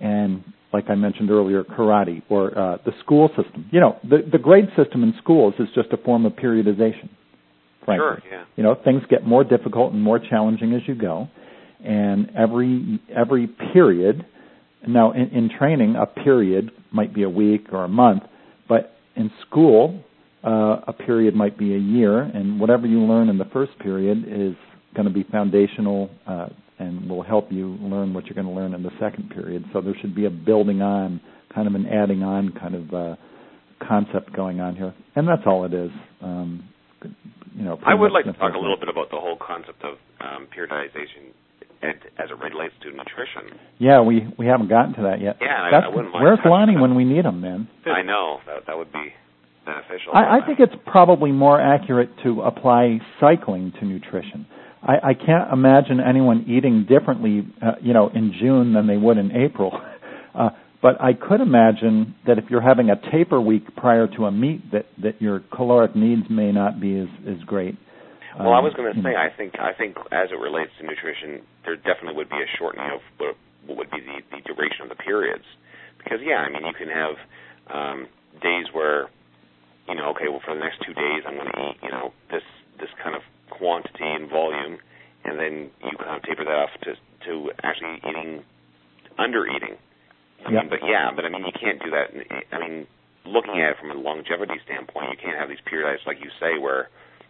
and, like I mentioned earlier, karate or uh, the school system. You know, the the grade system in schools is just a form of periodization. Frankly, Sure, yeah. you know, things get more difficult and more challenging as you go, and every every period. Now, in, in training, a period might be a week or a month, but in school, uh, a period might be a year, and whatever you learn in the first period is going to be foundational uh, and will help you learn what you're going to learn in the second period. So there should be a building on, kind of an adding on kind of uh, concept going on here, and that's all it is. Um, you know, I would like to talk a little bit about the whole concept of um, periodization and as it relates to nutrition. Yeah, we we haven't gotten to that yet. Yeah, I- That's, I wouldn't mind where's Lonnie on when we need him, man? I know that that would be beneficial. I, I think it's probably more accurate to apply cycling to nutrition. I, I can't imagine anyone eating differently, uh, you know, in June than they would in April. Uh, but I could imagine that if you're having a taper week prior to a meet, that that your caloric needs may not be as as great. Well, I Um, was going to say. I think, I think, as it relates to nutrition, there definitely would be a shortening of what, what would be the, the duration of the periods, because yeah, I mean, you can have um, days where, you know, okay, well, for the next two days, I'm going to eat, you know, this this kind of quantity and volume, and then you kind of taper that off to to actually eating under eating. I Yeah. mean, but yeah, but I mean, you can't do that. I mean, looking at it from a longevity standpoint, you can't have these periodized, like you say, where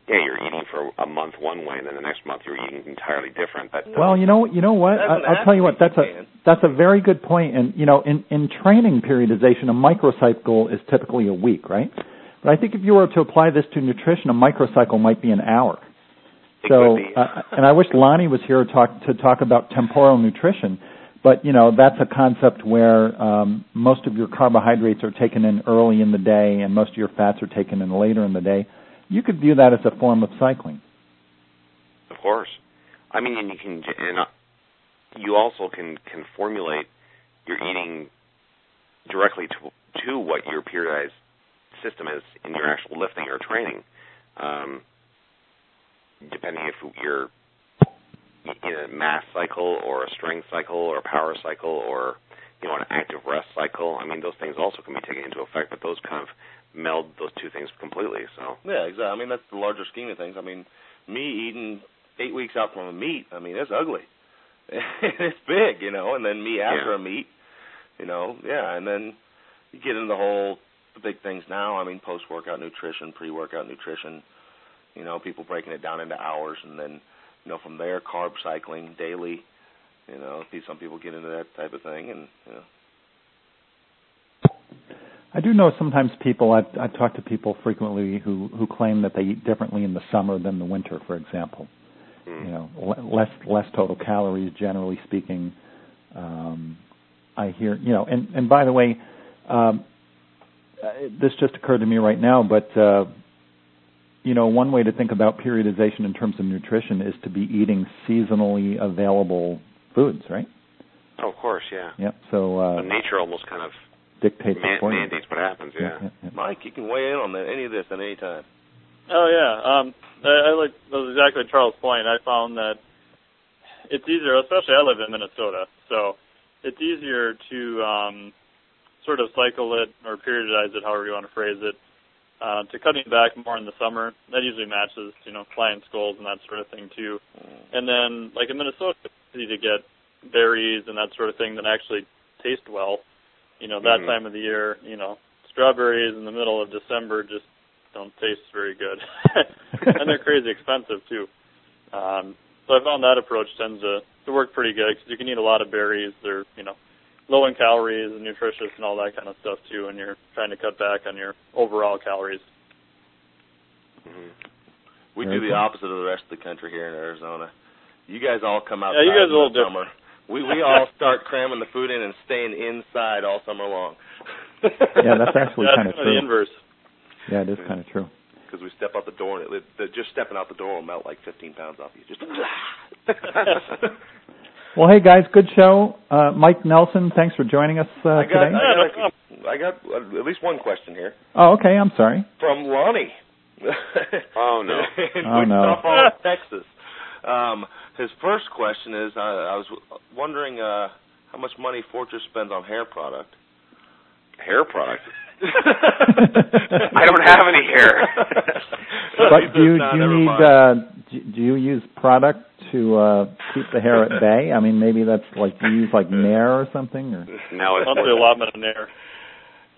yeah, you're eating for a month one way, and then the next month you're eating entirely different. That Well, you know, you know what? I, I'll tell you what. That's a that's a very good point. And you know, in in training periodization, a microcycle is typically a week, right? But I think if you were to apply this to nutrition, a microcycle might be an hour. So, uh, and I wish Lonnie was here to talk to talk about temporal nutrition. But you know, that's a concept where um, most of your carbohydrates are taken in early in the day, and most of your fats are taken in later in the day. You could view that as a form of cycling. Of course. I mean, and you can, and uh, you also can can formulate your eating directly to to what your periodized system is in your actual lifting or training, um, depending if you're in a mass cycle or a strength cycle or a power cycle or you know, an active rest cycle. I mean, those things also can be taken into effect, but those kind of meld those two things completely. So yeah, exactly. I mean, that's the larger scheme of things. I mean, me eating eight weeks out from a meet, I mean, it's ugly. it's big, you know, and then me after Yeah. a meet, you know, yeah, and then you get into the whole the big things now. I mean, post workout nutrition, pre workout nutrition. You know, people breaking it down into hours, and then you know from there carb cycling daily. You know, see some people get into that type of thing, and you know, I do know sometimes people I've I've talked to people frequently who who claim that they eat differently in the summer than the winter, for example. mm. You know, le- less less total calories, generally speaking. Um, I hear, you know, and and by the way, um, uh, this just occurred to me right now, but uh, you know, one way to think about periodization in terms of nutrition is to be eating seasonally available foods, right? oh, of course, yeah. Yep. So uh, So nature almost kind of dictates it man- for mandates what happens. Yeah. yeah, yeah. Mike, you can weigh in on that, any of this at any time. Oh yeah, um, I, I like that was exactly Charles' point. I found that it's easier, especially I live in Minnesota, so it's easier to um, sort of cycle it or periodize it, however you want to phrase it, uh, to cutting back more in the summer. That usually matches, you know, clients' goals and that sort of thing too. And then, like in Minnesota, it's easy to get berries and that sort of thing that actually taste well. You know, that Mhm. time of the year, you know, strawberries in the middle of December just don't taste very good, and they're crazy expensive too. Um, so I found that approach tends to to work pretty good because you can eat a lot of berries. They're you know low in calories and nutritious and all that kind of stuff too, and you're trying to cut back on your overall calories. hmm We Very do the opposite of the rest of the country here in Arizona. You guys all come out. Yeah, you guys are a little summer. We we all start cramming the food in and staying inside all summer long. Yeah, that's actually That's kind of true. the inverse. Yeah, it is kind of true. because we step out the door and it, the, just stepping out the door will melt like 15 pounds off you. Just. Well, hey guys, good show. Uh, Mike Nelson, thanks for joining us uh, I got, today. I got, I got uh, at least one question here Oh, okay. I'm sorry. from Lonnie. Oh, no. In Oh, no. Wichita Falls, Texas. Um, his first question is, uh, I was wondering uh, how much money Fortress spends on hair product. Hair product. I don't have any hair. But do you do you need uh, do, do you use product to uh, keep the hair at bay? I mean, maybe that's like do you use like Nair or something or now it's Monthly allotment in there.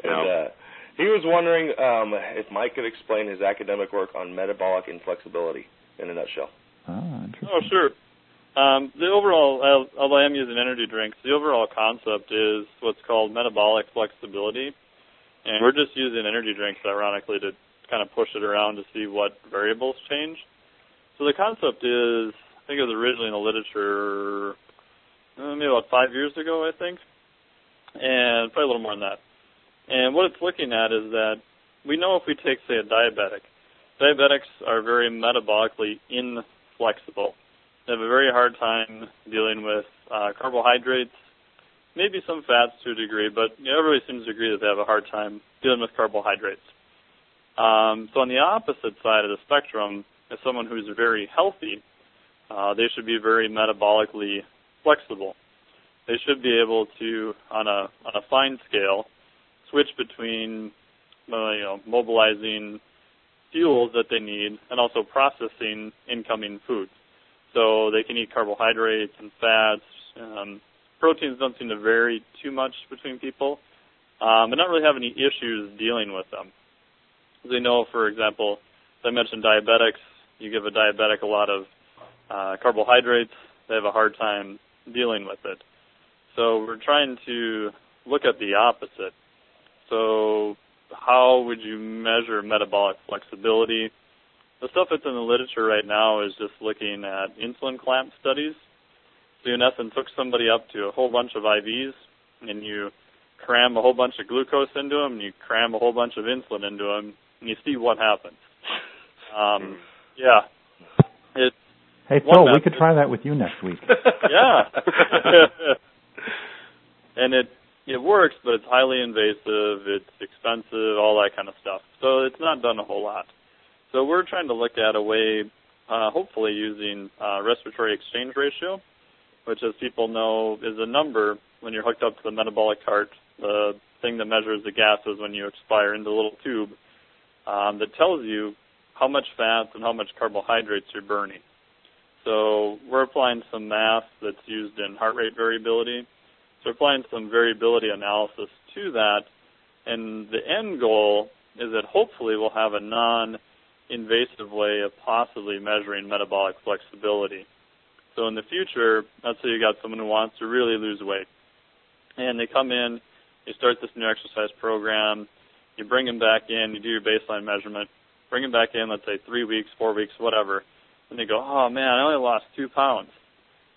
And, uh, he was wondering um, if Mike could explain his academic work on metabolic inflexibility in a nutshell. interesting. Oh, sure. Um, the overall, uh, although I am using energy drinks, the overall concept is what's called metabolic flexibility, and we're just using energy drinks, ironically, to kind of push it around to see what variables change. So the concept is, I think it was originally in the literature, uh, maybe about five years ago, I think, and probably a little more than that. And what it's looking at is that we know if we take, say, a diabetic, diabetics are very metabolically inflexible. They have a very hard time dealing with uh, carbohydrates, maybe some fats to a degree, but you know, everybody seems to agree that they have a hard time dealing with carbohydrates. Um, so on the opposite side of the spectrum is someone who's very healthy. Uh, they should be very metabolically flexible. They should be able to, on a on a fine scale, switch between uh, you know mobilizing fuels that they need and also processing incoming foods. So they can eat carbohydrates and fats. Um, proteins don't seem to vary too much between people, um, and not really have any issues dealing with them. They know, for example, as I mentioned diabetics. You give a diabetic a lot of uh, carbohydrates, they have a hard time dealing with it. So we're trying to look at the opposite. So how would you measure metabolic flexibility? The stuff that's in the literature right now is just looking at insulin clamp studies. So you in essence hook somebody up to a whole bunch of IVs and you cram a whole bunch of glucose into them and you cram a whole bunch of insulin into them and you see what happens. Um, yeah. It, Hey Phil, we could try that with you next week. yeah. and it it works, but it's highly invasive, it's expensive, all that kind of stuff. So it's not done a whole lot. So we're trying to look at a way, uh, hopefully using uh, respiratory exchange ratio, which, as people know, is a number when you're hooked up to the metabolic cart, the thing that measures the gases when you expire into a little tube um, that tells you how much fats and how much carbohydrates you're burning. So we're applying some math that's used in heart rate variability. So we're applying some variability analysis to that, and the end goal is that hopefully we'll have a non-invasive way of possibly measuring metabolic flexibility. So in the future, let's say you got someone who wants to really lose weight, and they come in, you start this new exercise program, you bring them back in, you do your baseline measurement, bring them back in, let's say three weeks, four weeks, whatever, and they go, oh man, I only lost two pounds.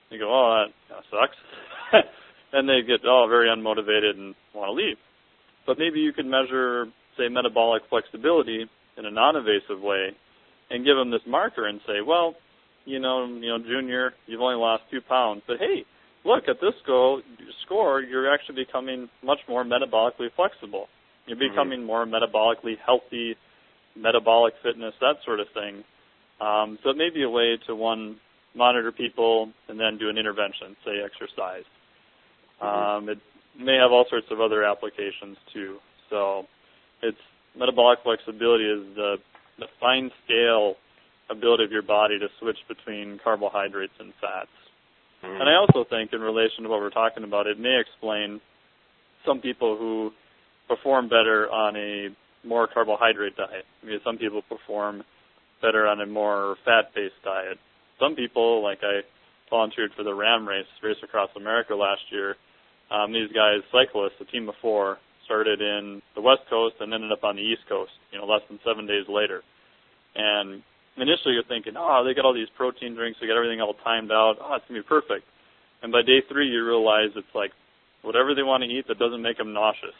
You go, oh, that, that sucks. and they get oh very unmotivated and want to leave. But maybe you could measure, say, metabolic flexibility in a non-invasive way, and give them this marker and say, well, you know, you know, Junior, you've only lost two pounds, but hey, look at this go score, you're actually becoming much more metabolically flexible. You're Mm-hmm. becoming more metabolically healthy, metabolic fitness, that sort of thing. Um, so it may be a way to one monitor people and then do an intervention, say exercise. Um, it may have all sorts of other applications too. So it's metabolic flexibility is the, the fine scale ability of your body to switch between carbohydrates and fats. Mhm. And I also think, in relation to what we're talking about, it may explain some people who perform better on a more carbohydrate diet. I mean, some people perform better on a more fat-based diet. Some people, like I volunteered for the RAAM race, race across America last year. Um, these guys, cyclists, a team of four, started in the West Coast and ended up on the East Coast. You know, less than seven days later. And initially, you're thinking, oh, they got all these protein drinks, they got everything all timed out. Oh, it's gonna be perfect. And by day three, you realize it's like whatever they want to eat that doesn't make them nauseous.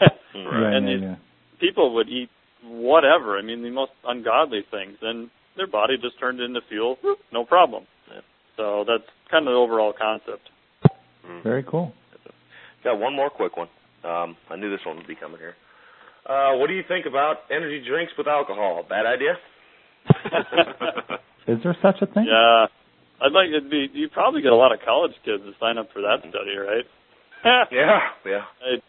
Right, and yeah, these yeah. People would eat whatever. I mean, the most ungodly things, and their body just turned into fuel. No problem. Yeah. So that's kind of the overall concept. Mhm. Very cool. Got one more quick one. Um, I knew this one would be coming here. Uh, what do you think about energy drinks with alcohol? Bad idea? Is there such a thing? yeah, I'd like it'd be. You probably get a lot of college kids to sign up for that study, right? Yeah, yeah. I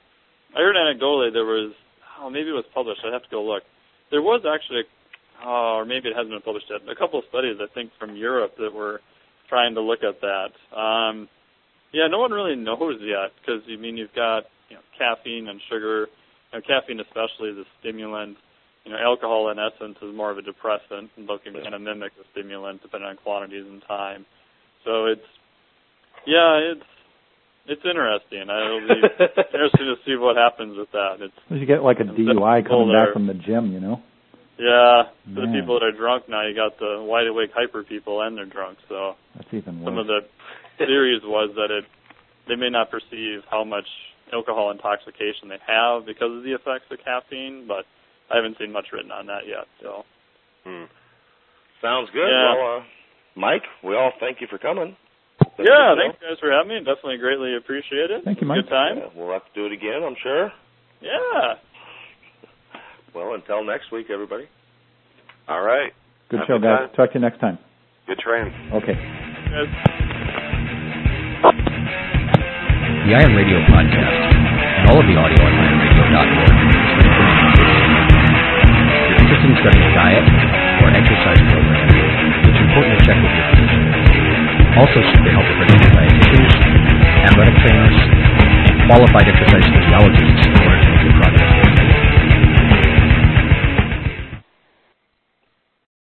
I heard anecdotally there was oh maybe it was published. I'd have to go look. There was actually oh, or maybe it hasn't been published yet. A couple of studies I think from Europe that were trying to look at that. Um yeah, no one really knows yet because I mean you've got you know caffeine and sugar. You know, caffeine especially is a stimulant. You know, alcohol in essence is more of a depressant, and both can kind of mimic the stimulant depending on quantities and time. So it's yeah, it's it's interesting. It'll be interesting to see what happens with that. It's You get like a DUI people coming are- back from the gym, you know? yeah, for the people that are drunk now, you got the wide awake hyper people and they're drunk. So That's even worse. some of the theories was that it they may not perceive how much alcohol intoxication they have because of the effects of caffeine, but I haven't seen much written on that yet. So Hmm. Sounds good. Yeah. Well, uh, Mike, we all thank you for coming. Yeah, thanks guys for having me. Definitely greatly appreciate it. Thank you, Mike. Good time. Yeah, we'll have to do it again, I'm sure. Yeah. Well, until next week, everybody. All right. Good Have show, guys. time. Talk to you next time. Good training. Okay. Guys. The Iron Radio podcast, and all of the audio on ironradio.org. If you're interested in studying diet or an exercise program, it's important to check with your physician. Also seek the help of registered dietitians, athletic trainers, and qualified exercise physiologists